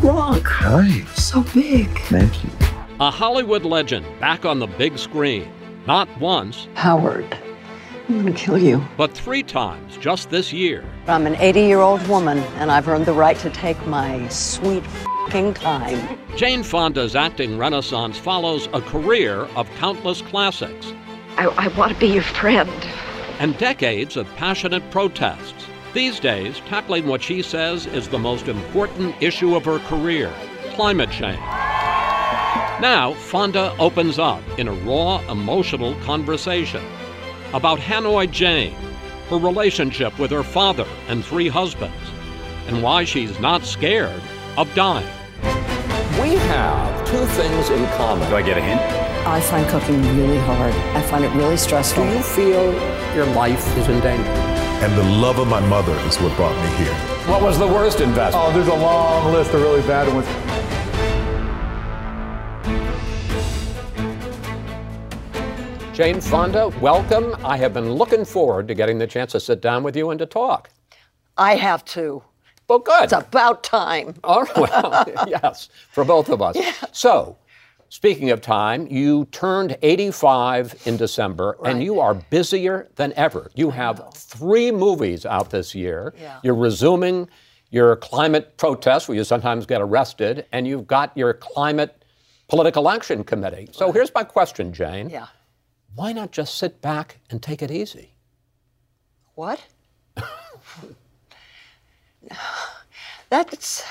Gronk, Hi. so big. Thank you. A Hollywood legend back on the big screen. Not once, Howard, I'm gonna kill you. but three times just this year. I'm an 80 year old woman, and I've earned the right to take my sweet fing time. Jane Fonda's acting renaissance follows a career of countless classics I, I want to be your friend. and decades of passionate protests. These days, tackling what she says is the most important issue of her career climate change. Now, Fonda opens up in a raw, emotional conversation about Hanoi Jane, her relationship with her father and three husbands, and why she's not scared of dying. We have two things in common. Do I get a hint? I find cooking really hard. I find it really stressful. Do you feel your life is in danger? And the love of my mother is what brought me here. What was the worst investment? Oh, there's a long list of really bad ones. Jane Fonda, welcome. I have been looking forward to getting the chance to sit down with you and to talk. I have to. Well, good. It's about time. All right. Well, yes, for both of us. Yeah. So, speaking of time, you turned 85 in December, and you are busier than ever. You have three movies out this year. Yeah. You're resuming your climate protests, where you sometimes get arrested, and you've got your climate political action committee. So, here's my question, Jane. Yeah. Why not just sit back and take it easy? What? That's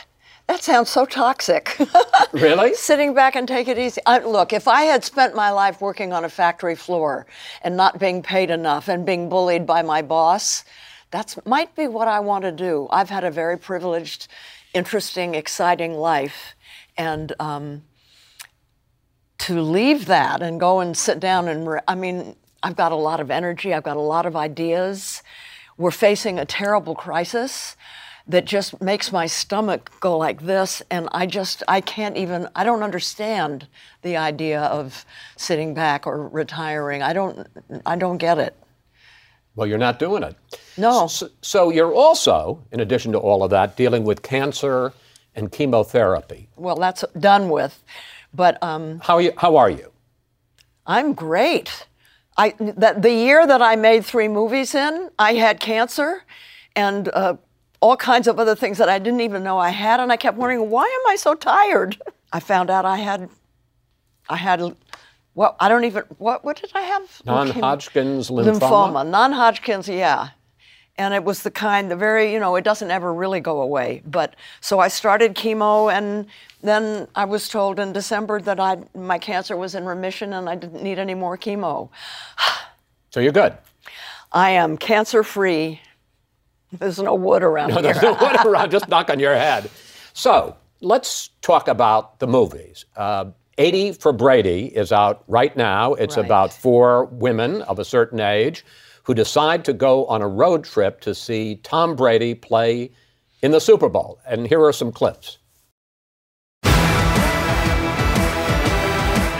that sounds so toxic. Really? Sitting back and take it easy. I, look, if I had spent my life working on a factory floor and not being paid enough and being bullied by my boss, that might be what I want to do. I've had a very privileged, interesting, exciting life, and um, to leave that and go and sit down and re- I mean, I've got a lot of energy. I've got a lot of ideas. We're facing a terrible crisis that just makes my stomach go like this and I just I can't even I don't understand the idea of sitting back or retiring. I don't I don't get it. Well, you're not doing it. No. So, so you're also, in addition to all of that, dealing with cancer and chemotherapy. Well, that's done with. But um, How are you? How are you? I'm great. I that the year that I made three movies in, I had cancer, and uh, all kinds of other things that I didn't even know I had, and I kept wondering why am I so tired. I found out I had, I had, well, I don't even what what did I have? Non-Hodgkin's lymphoma. lymphoma, non-Hodgkin's, yeah. And it was the kind, the very, you know, it doesn't ever really go away. But so I started chemo, and then I was told in December that I my cancer was in remission and I didn't need any more chemo. So you're good. I am cancer free. There's no wood around No, here. there's no wood around. Just knock on your head. So let's talk about the movies. Uh, 80 for Brady is out right now. It's Right. about four women of a certain age who decide to go on a road trip to see Tom Brady play in the Super Bowl. And here are some clips.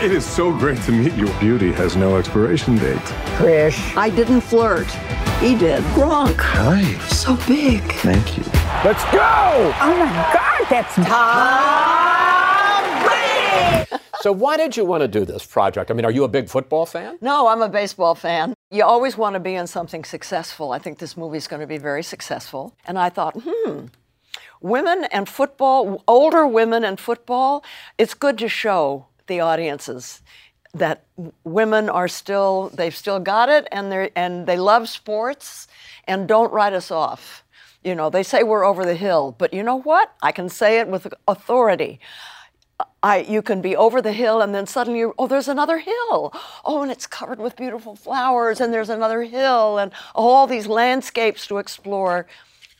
It is so great to meet you. Beauty has no expiration date. Krish. I didn't flirt. He did. Gronk, Hi. so big. Thank you. Let's go! Oh my God, that's Tom Brady! So why did you want to do this project? I mean, are you a big football fan? No, I'm a baseball fan. You always want to be in something successful. I think this movie's going to be very successful. And I thought, hmm, women and football, older women and football, it's good to show the audiences that women are still they've still got it and they and they love sports and don't write us off. You know, they say we're over the hill, but you know what? I can say it with authority. I, you can be over the hill and then suddenly, oh, there's another hill. Oh, and it's covered with beautiful flowers, and there's another hill, and all these landscapes to explore.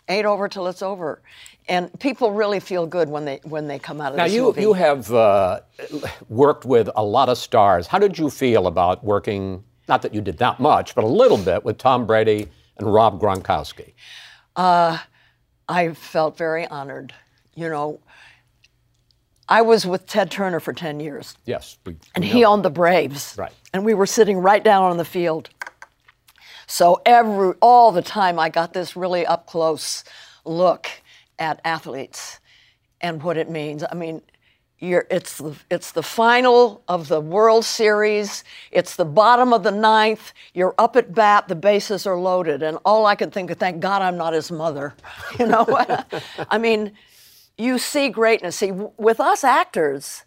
Ain't over till it's over. And people really feel good when they when they come out of now this you movie. you have uh, worked with a lot of stars. How did you feel about working? Not that you did that much, but a little bit with Tom Brady and Rob Gronkowski. Uh, I felt very honored. You know, I was with Ted Turner for 10 years, Yes, we, and we he owned the Braves. Right. And we were sitting right down on the field. So every all the time I got this really up close look at athletes and what it means. I mean, you're, it's the it's the final of the World Series. It's the bottom of the ninth. You're up at bat. The bases are loaded, and all I could think of, thank God I'm not his mother. You know, what? I mean, you see greatness. See, with us actors,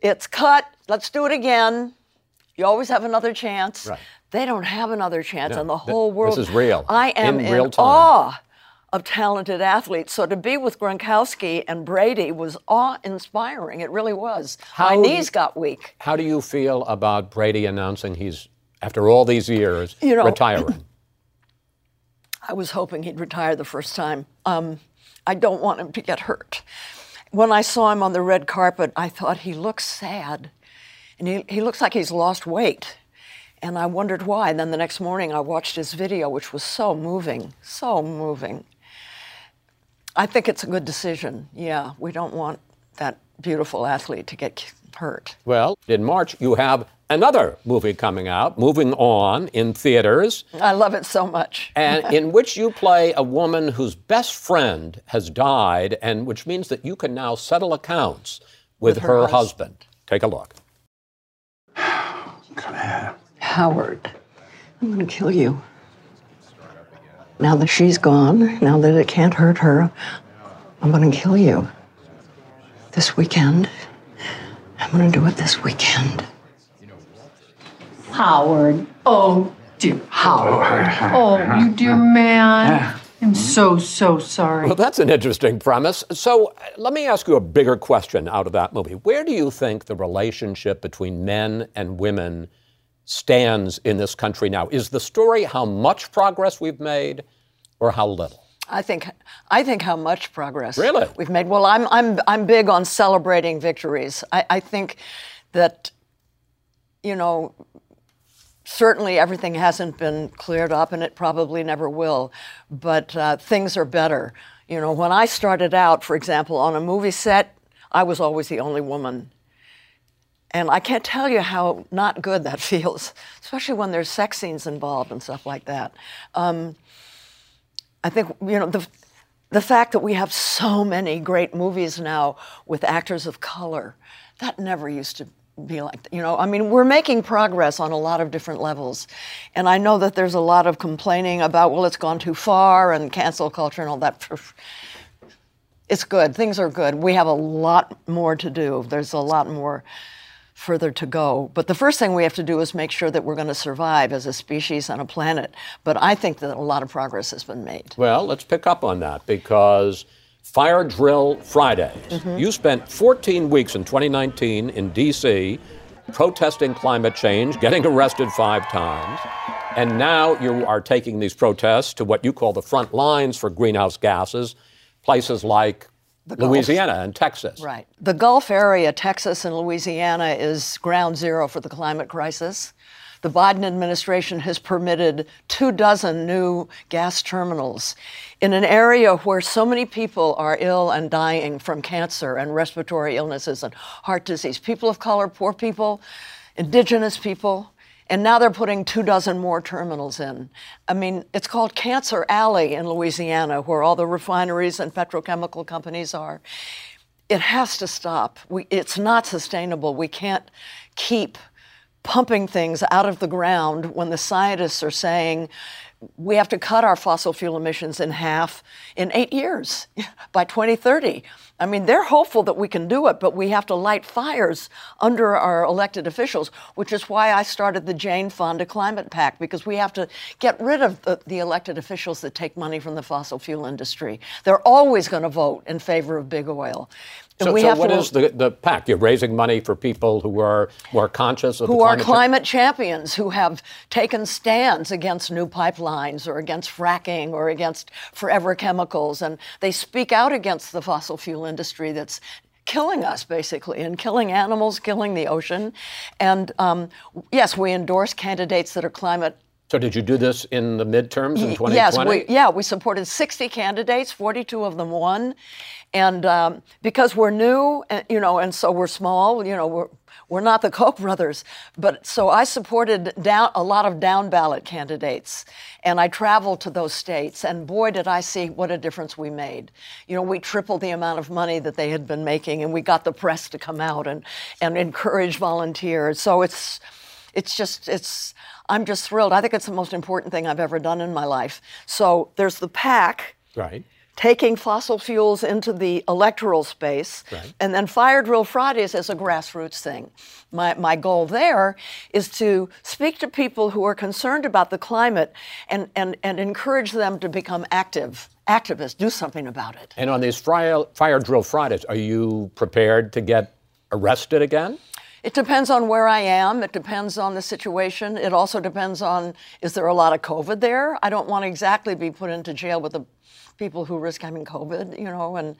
it's cut. Let's do it again. You always have another chance. Right. They don't have another chance, No, and the th- whole this world. is real, I am in in, real time. awe of talented athletes. So to be with Gronkowski and Brady was awe-inspiring. It really was. My knees got weak. How do you feel about Brady announcing he's, after all these years, You know- retiring? I was hoping he'd retire the first time. Um, I don't want him to get hurt. When I saw him on the red carpet, I thought he looks sad. And he, he looks like he's lost weight. And I wondered why. And then the next morning, I watched his video, which was so moving, so moving. I think it's a good decision. Yeah, we don't want that beautiful athlete to get hurt. well, in March, you have another movie coming out, Moving On, in theaters. I love it so much. and in which you play a woman whose best friend has died, and which means that you can now settle accounts with, With her her, husband. husband. Take a look. Howard, I'm gonna kill you. Now that she's gone, now that it can't hurt her, I'm gonna kill you. This weekend. I'm gonna do it this weekend. Howard. Oh, dear Howard. Oh, you dear man. I'm so, so sorry. Well, that's an interesting premise. So uh, let me ask you a bigger question out of that movie. Where do you think the relationship between men and women stands in this country now? Is the story how much progress we've made or how little? I think I think how much progress Really? we've made. Well, I'm I'm I'm big on celebrating victories. I, I think that you know certainly everything hasn't been cleared up, and it probably never will. But uh, things are better. You know, when I started out, for example, on a movie set, I was always the only woman. And I can't tell you how not good that feels, especially when there's sex scenes involved and stuff like that. Um, I think you know the the fact that we have so many great movies now with actors of color that never used to be like that. You know, I mean, we're making progress on a lot of different levels, and I know that there's a lot of complaining about well, it's gone too far and cancel culture and all that. It's good. Things are good. We have a lot more to do. There's a lot more further to go. But the first thing we have to do is make sure that we're going to survive as a species on a planet. But I think that a lot of progress has been made. Well, let's pick up on that because Fire Drill Fridays. Mm-hmm. You spent 14 weeks in 2019 in D.C. protesting climate change, getting arrested five times, and now you are taking these protests to what you call the front lines for greenhouse gases, places like. Louisiana and Texas. Right. The Gulf area, Texas and Louisiana, is ground zero for the climate crisis. The Biden administration has permitted two dozen new gas terminals in an area where so many people are ill and dying from cancer and respiratory illnesses and heart disease. People of color, poor people, indigenous people. And now they're putting two dozen more terminals in. I mean, it's called Cancer Alley in Louisiana, where all the refineries and petrochemical companies are it has to stop. We, it's not sustainable. We can't keep pumping things out of the ground when the scientists are saying we have to cut our fossil fuel emissions in half in eight years by 2030. I mean, they're hopeful that we can do it, but we have to light fires under our elected officials, which is why I started the Jane Fonda Climate PAC, because we have to get rid of the, the elected officials that take money from the fossil fuel industry. They're always going to vote in favor of big oil. So, so what is the, the PAC? You're raising money for people who are more conscious of who the are climate climate champions who have taken stands against new pipelines or against fracking or against forever chemicals and they speak out against the fossil fuel industry that's killing us basically and killing animals killing the ocean and um, yes we endorse candidates that are climate So did you do this in the midterms in 2020? Yes, we, yeah, we supported 60 candidates, 42 of them won. And um, because we're new, and, you know, and so we're small, you know, we're, we're not the Koch brothers. But so I supported down, a lot of down ballot candidates. And I traveled to those states. And boy, did I see what a difference we made. You know, we tripled the amount of money that they had been making, and we got the press to come out and, and encourage volunteers. So it's, it's just it's i'm just thrilled i think it's the most important thing i've ever done in my life so there's the pac Right. taking fossil fuels into the electoral space Right. and then fire drill fridays as a grassroots thing my, my goal there is to speak to people who are concerned about the climate and, and, and encourage them to become active activists do something about it And on these fire, fire drill Fridays, are you prepared to get arrested again? It depends on where I am. It depends on the situation. It also depends on is there a lot of COVID there? I don't want to exactly be put into jail with the people who risk having COVID, you know, and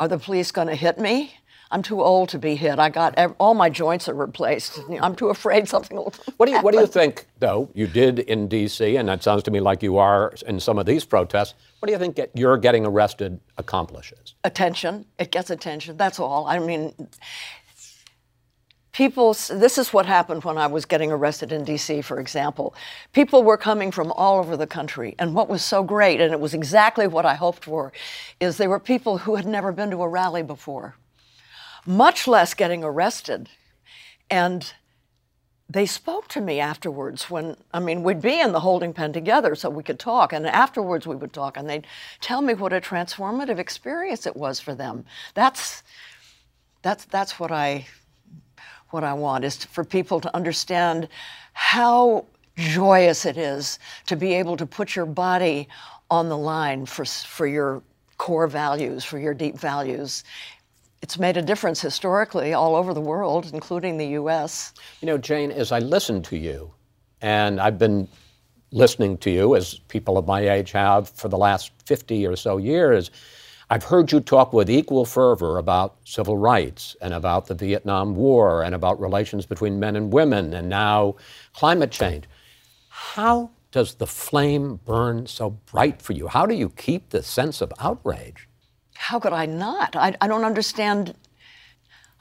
are the police going to hit me? I'm too old to be hit. I got ev- all my joints are replaced. I'm too afraid something will. What do you What do you think, though? You did in D.C., and that sounds to me like you are in some of these protests. What do you think get, your getting arrested accomplishes? attention. It gets attention. That's all. I mean, people, this is what happened when I was getting arrested in DC, for example. People were coming from all over the country. And what was so great, and it was exactly what I hoped for, is they were people who had never been to a rally before, much less getting arrested. And they spoke to me afterwards when I mean we'd be in the holding pen together so we could talk and afterwards we would talk and they'd tell me what a transformative experience it was for them. That's that's that's what I what I want is for people to understand how joyous it is to be able to put your body on the line for for your core values, for your deep values. It's made a difference historically all over the world, including the US. You know, Jane, as I listen to you, and I've been listening to you as people of my age have for the last 50 or so years, I've heard you talk with equal fervor about civil rights and about the Vietnam War and about relations between men and women and now climate change. How does the flame burn so bright for you? How do you keep the sense of outrage? how could I not? I, I don't understand.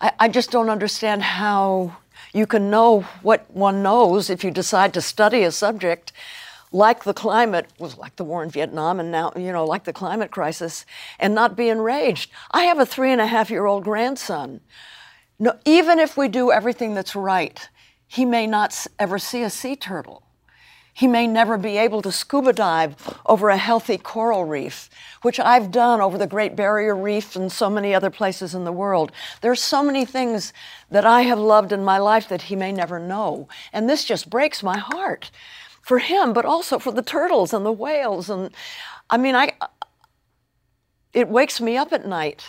I, I just don't understand how you can know what one knows if you decide to study a subject like the climate was like the war in Vietnam and now, you know, like the climate crisis and not be enraged. I have a three and a half year old grandson. No, even if we do everything that's right, he may not ever see a sea turtle. He may never be able to scuba dive over a healthy coral reef, which I've done over the Great Barrier Reef and so many other places in the world. There's so many things that I have loved in my life that he may never know. And this just breaks my heart for him, but also for the turtles and the whales. And I mean, I, it wakes me up at night.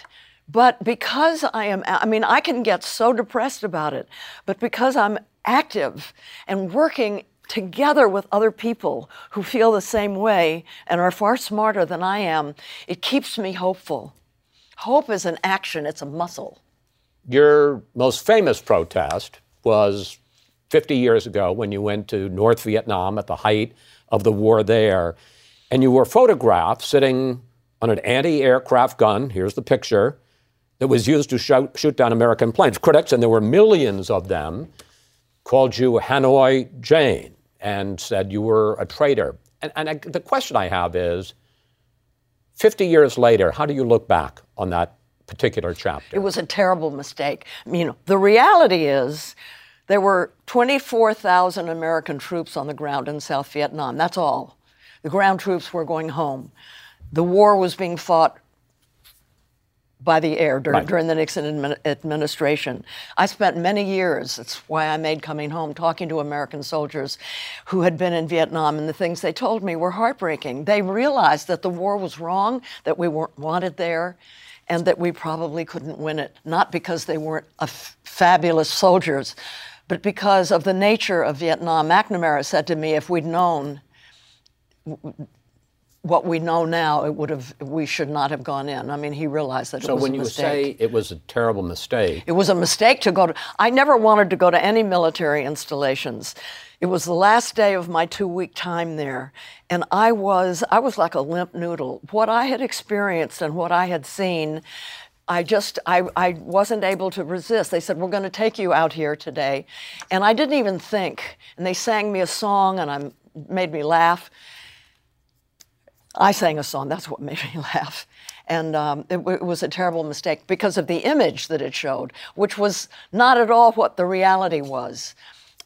But because I am, I mean, I can get so depressed about it, but because I'm active and working together with other people who feel the same way and are far smarter than I am, it keeps me hopeful. Hope is an action, it's a muscle. Your most famous protest was 50 years ago when you went to North Vietnam at the height of the war there, and you were photographed sitting on an anti aircraft gun. Here's the picture that was used to shoot, shoot down American planes. Critics, and there were millions of them, called you Hanoi Jane and said you were a traitor. And, and I, the question I have is 50 years later, how do you look back on that particular chapter? It was a terrible mistake. You know, the reality is there were 24,000 American troops on the ground in South Vietnam. That's all. The ground troops were going home. The war was being fought by the air during, Right. during the Nixon admin, administration. I spent many years, that's why I made Coming Home, talking to American soldiers who had been in Vietnam, and the things they told me were heartbreaking. They realized that the war was wrong, that we weren't wanted there, and that we probably couldn't win it. Not because they weren't a f- fabulous soldiers, but because of the nature of Vietnam. McNamara said to me, if we'd known what we know now, it would have. We should not have gone in. I mean, he realized that it so was when a you say it was a terrible mistake, It was a mistake to go to. I never wanted to go to any military installations. It was the last day of my two-week time there, and I was I was like a limp noodle. What I had experienced and what I had seen, I just I, I wasn't able to resist. They said we're going to take you out here today, and I didn't even think. And they sang me a song, and I made me laugh. I sang a song. That's what made me laugh. And um, it, w- it was a terrible mistake because of the image that it showed, which was not at all what the reality was.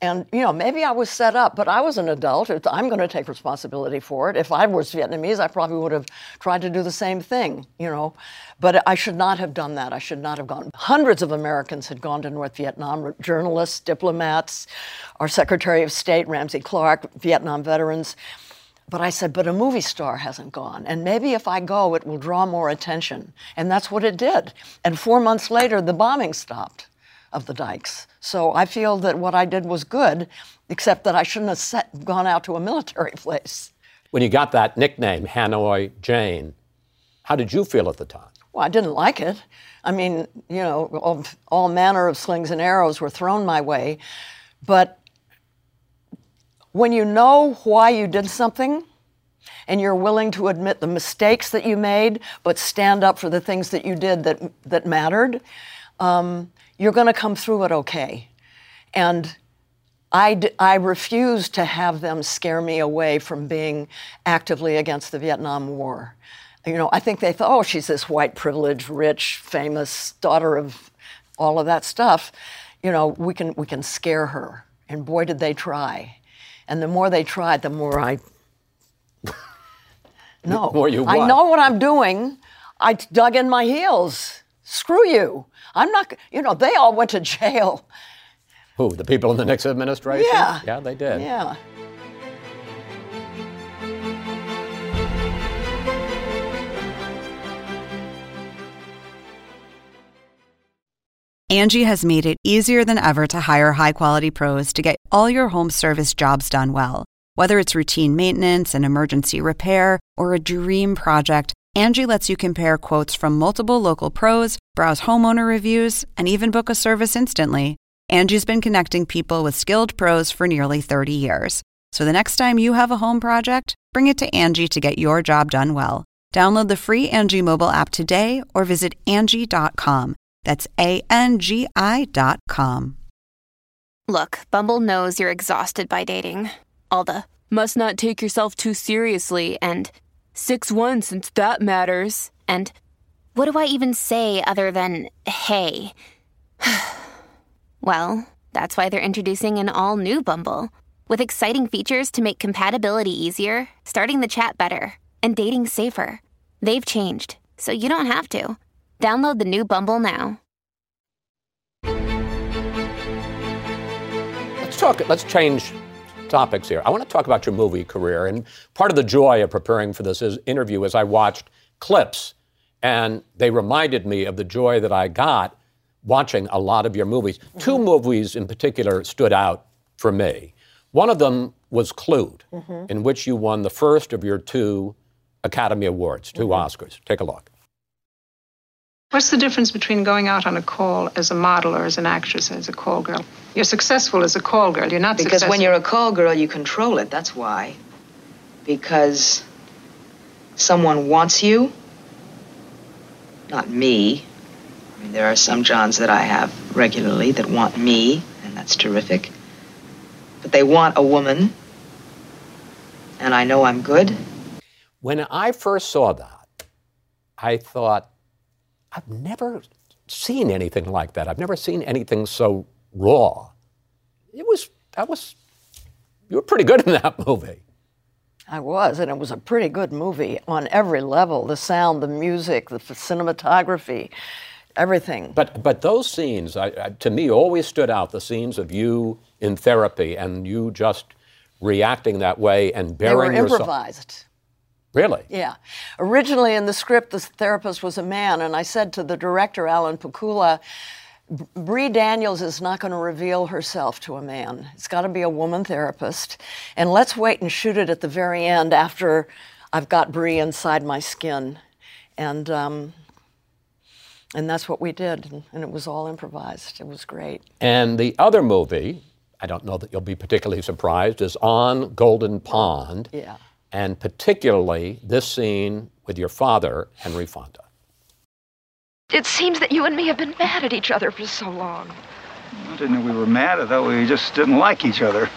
And, you know, maybe I was set up, but I was an adult. I'm going to take responsibility for it. If I was Vietnamese, I probably would have tried to do the same thing, you know. But I should not have done that. I should not have gone. Hundreds of Americans had gone to North Vietnam journalists, diplomats, our Secretary of State, Ramsey Clark, Vietnam veterans. But I said, but a movie star hasn't gone. And maybe if I go, it will draw more attention. And that's what it did. And four months later, the bombing stopped of the dikes. So I feel that what I did was good, except that I shouldn't have set, gone out to a military place. when you got that nickname, Hanoi Jane, how did you feel at the time? Well, I didn't like it. I mean, you know, all, all manner of slings and arrows were thrown my way. But when you know why you did something and you're willing to admit the mistakes that you made, but stand up for the things that you did that, that mattered, um, you're going to come through it okay. And I, d- I refuse to have them scare me away from being actively against the Vietnam War. You know, I think they thought, oh, she's this white, privileged, rich, famous daughter of all of that stuff. You know, we can we can scare her. And boy, did they try. And the more they tried, the more I. No, more you I know what I'm doing. I dug in my heels. Screw you. I'm not. You know, they all went to jail. Who, the people in the Nixon administration? Yeah. Yeah, they did. Yeah. Angie has made it easier than ever to hire high quality pros to get all your home service jobs done well. Whether it's routine maintenance, an emergency repair, or a dream project, Angie lets you compare quotes from multiple local pros, browse homeowner reviews, and even book a service instantly. Angie's been connecting people with skilled pros for nearly 30 years. So the next time you have a home project, bring it to Angie to get your job done well. Download the free Angie mobile app today or visit Angie.com. That's A N G I dot com. Look, Bumble knows you're exhausted by dating. All the must not take yourself too seriously and 6 1 since that matters. And what do I even say other than hey? well, that's why they're introducing an all new Bumble with exciting features to make compatibility easier, starting the chat better, and dating safer. They've changed, so you don't have to. Download the new Bumble now. Let's talk, let's change topics here. I want to talk about your movie career. And part of the joy of preparing for this is, interview is I watched clips, and they reminded me of the joy that I got watching a lot of your movies. Mm-hmm. Two movies in particular stood out for me. One of them was Klute, mm-hmm. in which you won the first of your two Academy Awards, 2 mm-hmm. Oscars. Take a look. What's the difference between going out on a call as a model or as an actress as a call girl? You're successful as a call girl. You're not Because successful. when you're a call girl, you control it. That's why. Because someone wants you. Not me. I mean, there are some Johns that I have regularly that want me, and that's terrific. But they want a woman, and I know I'm good. When I first saw that, I thought, I've never seen anything like that. I've never seen anything so raw. It was, that was, you were pretty good in that movie. I was, and it was a pretty good movie on every level the sound, the music, the cinematography, everything. But, but those scenes, I, I, to me, always stood out the scenes of you in therapy and you just reacting that way and bearing They were yourself. improvised. Really? Yeah. Originally in the script, the therapist was a man, and I said to the director, Alan Pakula, Bree Daniels is not going to reveal herself to a man. It's got to be a woman therapist. And let's wait and shoot it at the very end after I've got Bree inside my skin. And, um, and that's what we did. And, and it was all improvised. It was great. And the other movie, I don't know that you'll be particularly surprised, is On Golden Pond. Yeah. And particularly this scene with your father, Henry Fonda. It seems that you and me have been mad at each other for so long. I didn't know we were mad. I thought we just didn't like each other.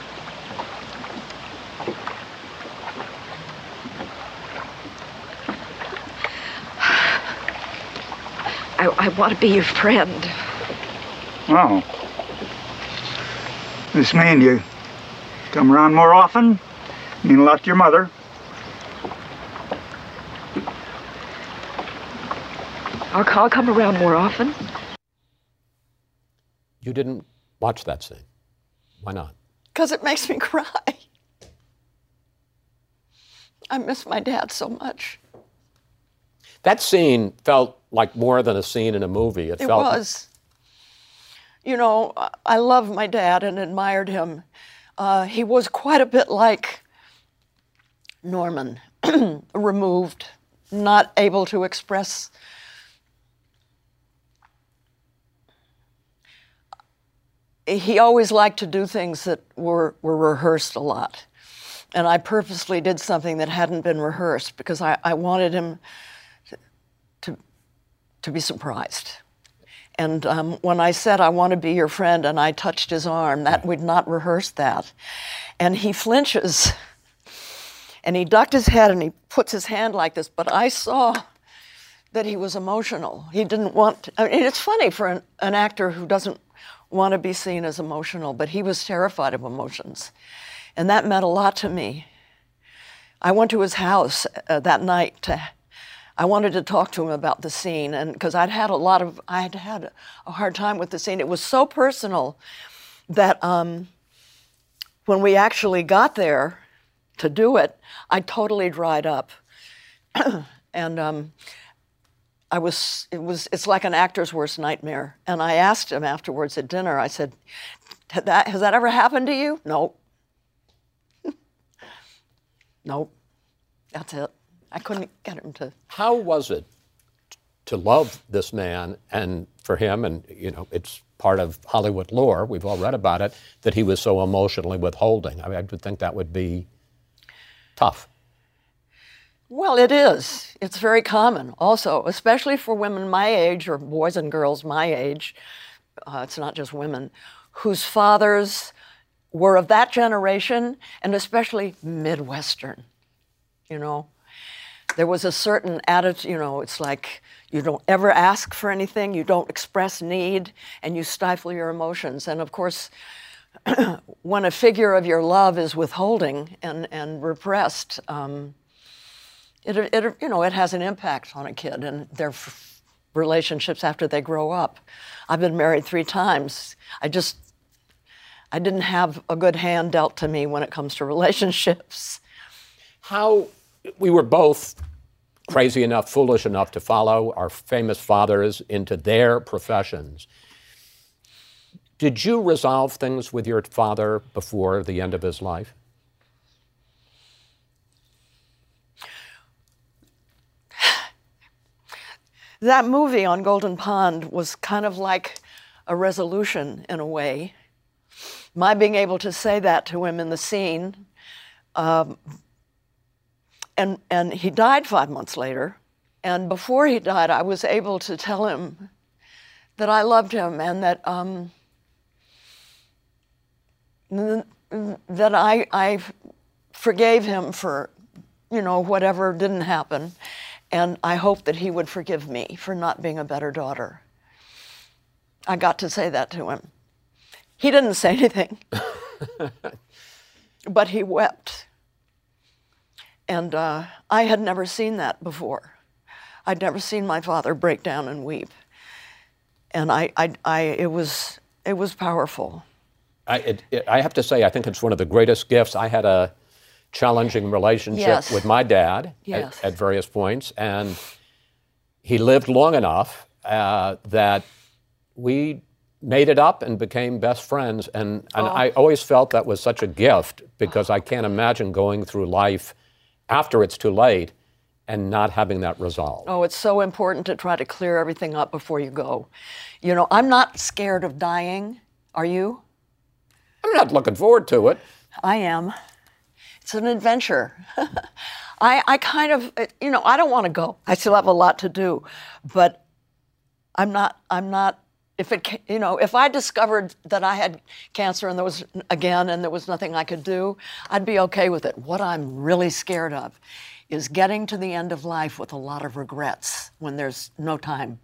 I, I want to be your friend. Oh. This mean you come around more often? Mean a lot to your mother? I'll, I'll come around more often. You didn't watch that scene. Why not? Because it makes me cry. I miss my dad so much. That scene felt like more than a scene in a movie. It, It felt was. You know, I- I loved my dad and admired him. Uh, he was quite a bit like Norman, removed, not able to express. He always liked to do things that were, were rehearsed a lot. And I purposely did something that hadn't been rehearsed because I, I wanted him to, to, to be surprised. And um, when I said, I want to be your friend, and I touched his arm, that we'd not rehearsed that. And he flinches and he ducked his head and he puts his hand like this, but I saw that he was emotional. He didn't want, I mean, it's funny for an, an actor who doesn't want to be seen as emotional, but he was terrified of emotions. And that meant a lot to me. I went to his house uh, that night to I wanted to talk to him about the scene, and because I'd had a lot of, I had had a hard time with the scene. It was so personal that um, when we actually got there to do it, I totally dried up, and um, I was, it was, it's like an actor's worst nightmare. And I asked him afterwards at dinner. I said, that, "Has that ever happened to you?" No. nope. That's it. I couldn't get him to. How was it to love this man and for him, and you know, it's part of Hollywood lore, we've all read about it, that he was so emotionally withholding? I mean, I would think that would be tough. Well, it is. It's very common also, especially for women my age or boys and girls my age. Uh, it's not just women whose fathers were of that generation and especially Midwestern. You know, there was a certain attitude, you know, it's like you don't ever ask for anything, you don't express need, and you stifle your emotions. And of course, when a figure of your love is withholding and, and repressed, um, it, it, you know, it has an impact on a kid and their f- relationships after they grow up. I've been married three times. I just, I didn't have a good hand dealt to me when it comes to relationships. How we were both crazy enough, foolish enough to follow our famous fathers into their professions. Did you resolve things with your father before the end of his life? That movie on Golden Pond was kind of like a resolution in a way. My being able to say that to him in the scene, um, and and he died five months later. And before he died, I was able to tell him that I loved him and that um, that I I forgave him for you know whatever didn't happen, And I hope that he would forgive me for not being a better daughter. I got to say that to him. He didn't say anything, but he wept. And uh, I had never seen that before. I'd never seen my father break down and weep. And I, I, I it, was, it was powerful. I, it, it, I have to say, I think it's one of the greatest gifts. I had a challenging relationship Yes. with my dad Yes. at, at various points, and he lived long enough uh, that we made it up and became best friends. And, and Oh. I always felt that was such a gift because I can't imagine going through life after it's too late and not having that resolve. Oh, it's so important to try to clear everything up before you go. You know, I'm not scared of dying. Are you? I'm not looking forward to it. I am. It's an adventure. I, I kind of, you know, I don't want to go. I still have a lot to do, but I'm not. I'm not. If it, you know, if I discovered that I had cancer and there was again and there was nothing I could do, I'd be okay with it. What I'm really scared of is getting to the end of life with a lot of regrets when there's no time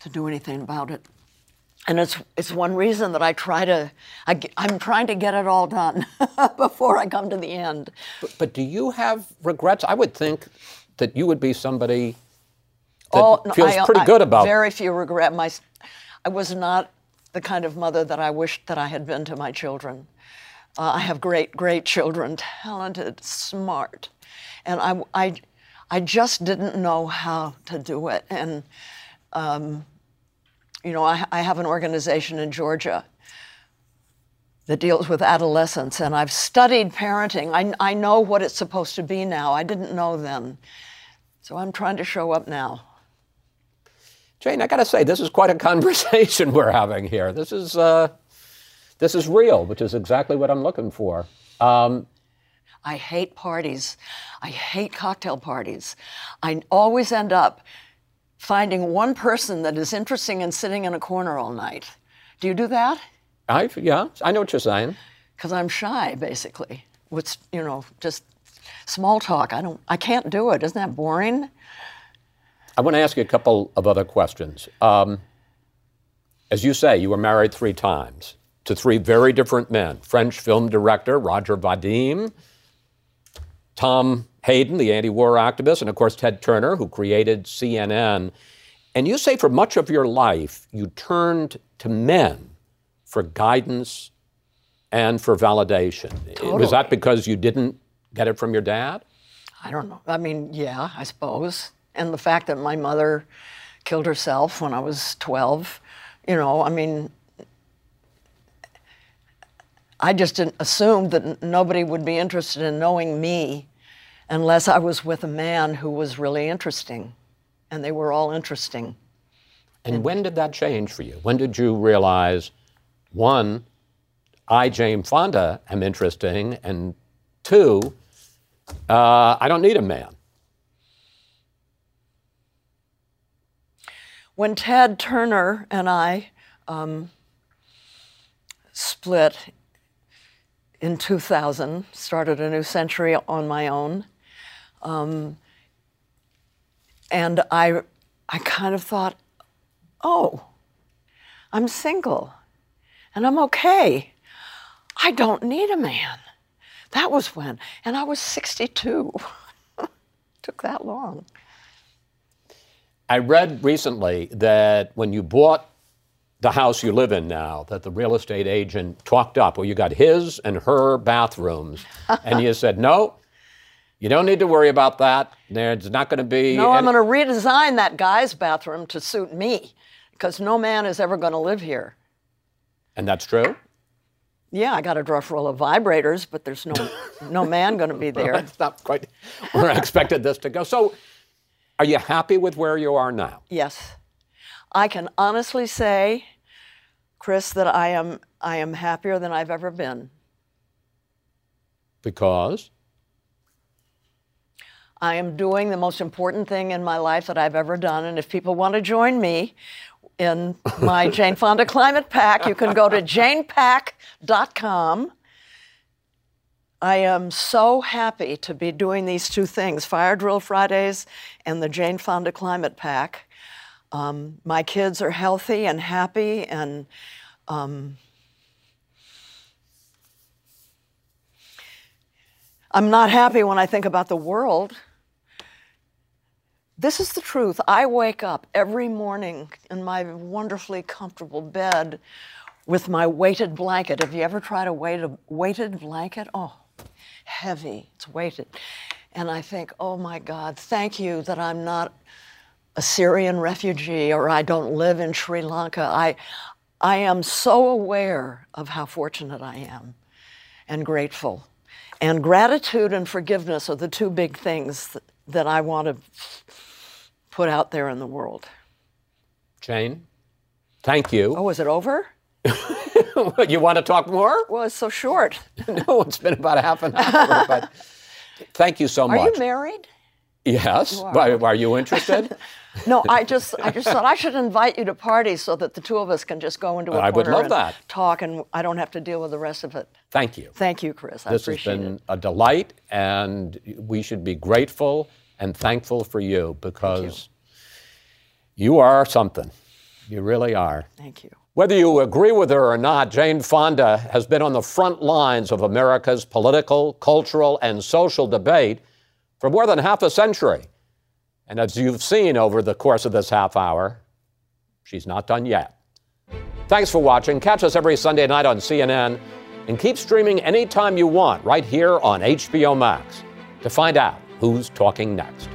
to do anything about it. And it's it's one reason that I try to I, am trying to get it all done before I come to the end. But, but do you have regrets? I would think that you would be somebody that Oh, no, feels I- pretty I- good about Very few regret. My, I was not the kind of mother that I wished that I had been to my children. Uh, I have great, great children, talented, smart, and I, I, I just didn't know how to do it. And, um, you know, I, I have an organization in Georgia that deals with adolescents, and I've studied parenting. I, I know what it's supposed to be now. I didn't know then. So I'm trying to show up now. Jane, I got to say, this is quite a conversation we're having here. This is uh, this is real, which is exactly what I'm looking for. Um, I hate parties. I hate cocktail parties. I always end up finding one person that is interesting and sitting in a corner all night. Do you do that? I yeah, I know what you're saying. Because I'm shy, basically. What's you know just small talk. I don't. I can't do it. Isn't that boring? I want to ask you a couple of other questions. Um, as you say, you were married three times to three very different men French film director Roger Vadim, Tom Hayden, the anti war activist, and of course Ted Turner, who created CNN. And you say for much of your life, you turned to men for guidance and for validation. Was that because you didn't get it from your dad? I don't know. I mean, yeah, I suppose. And the fact that my mother killed herself when I was 12, you know, I mean, I just didn't that nobody would be interested in knowing me unless I was with a man who was really interesting. And they were all interesting. And when did that change for you? When did you realize, one, I, Jane Fonda, am interesting, and two, uh, I don't need a man? When Ted Turner and I um, split in 2000, started a new century on my own, um, and I, I kind of thought, oh, I'm single, and I'm okay. I don't need a man. That was when, and I was 62. Took that long. I read recently that when you bought the house you live in now, that the real estate agent talked up, well, you got his and her bathrooms, and you said, no, you don't need to worry about that. There's not going to be. No, I'm going to redesign that guy's bathroom to suit me because no man is ever going to live here. And that's true? Yeah, I got a drawer full of vibrators, but there's no no man going to be there. That's not quite where I expected this to go. So, are you happy with where you are now? Yes, I can honestly say, Chris, that I am I am happier than I've ever been. Because? I am doing the most important thing in my life that I've ever done, and if people want to join me in my Jane Fonda Climate PAC, you can go to janepack.com. I am so happy to be doing these two things Fire Drill Fridays and the Jane Fonda Climate PAC. Um, my kids are healthy and happy, and um, I'm not happy when I think about the world. This is the truth. I wake up every morning in my wonderfully comfortable bed with my weighted blanket. Have you ever tried a weighted, weighted blanket? Oh, heavy, it's weighted. And I think, oh my God, thank you that I'm not a Syrian refugee or I don't live in Sri Lanka. I, I am so aware of how fortunate I am and grateful. And gratitude and forgiveness are the two big things that, that I want to put out there in the world. Jane, thank you. Oh, is it over? you want to talk more? Well, it's so short. no, it's been about half an hour. but thank you so much. Are you married? Yes. You Why, are you interested? no, I just I just thought I should invite you to parties so that the two of us can just go into a I would love and that. talk, and I don't have to deal with the rest of it. Thank you. Thank you, Chris. I this has been it. a delight, and we should be grateful and thankful for you because you. are something. You really are. Thank you. Whether you agree with her or not, Jane Fonda has been on the front lines of America's political, cultural, and social debate for more than half a century. And as you've seen over the course of this half hour, she's not done yet. Thanks for watching. Catch us every Sunday night on CNN and keep streaming anytime you want right here on HBO Max to find out who's talking next.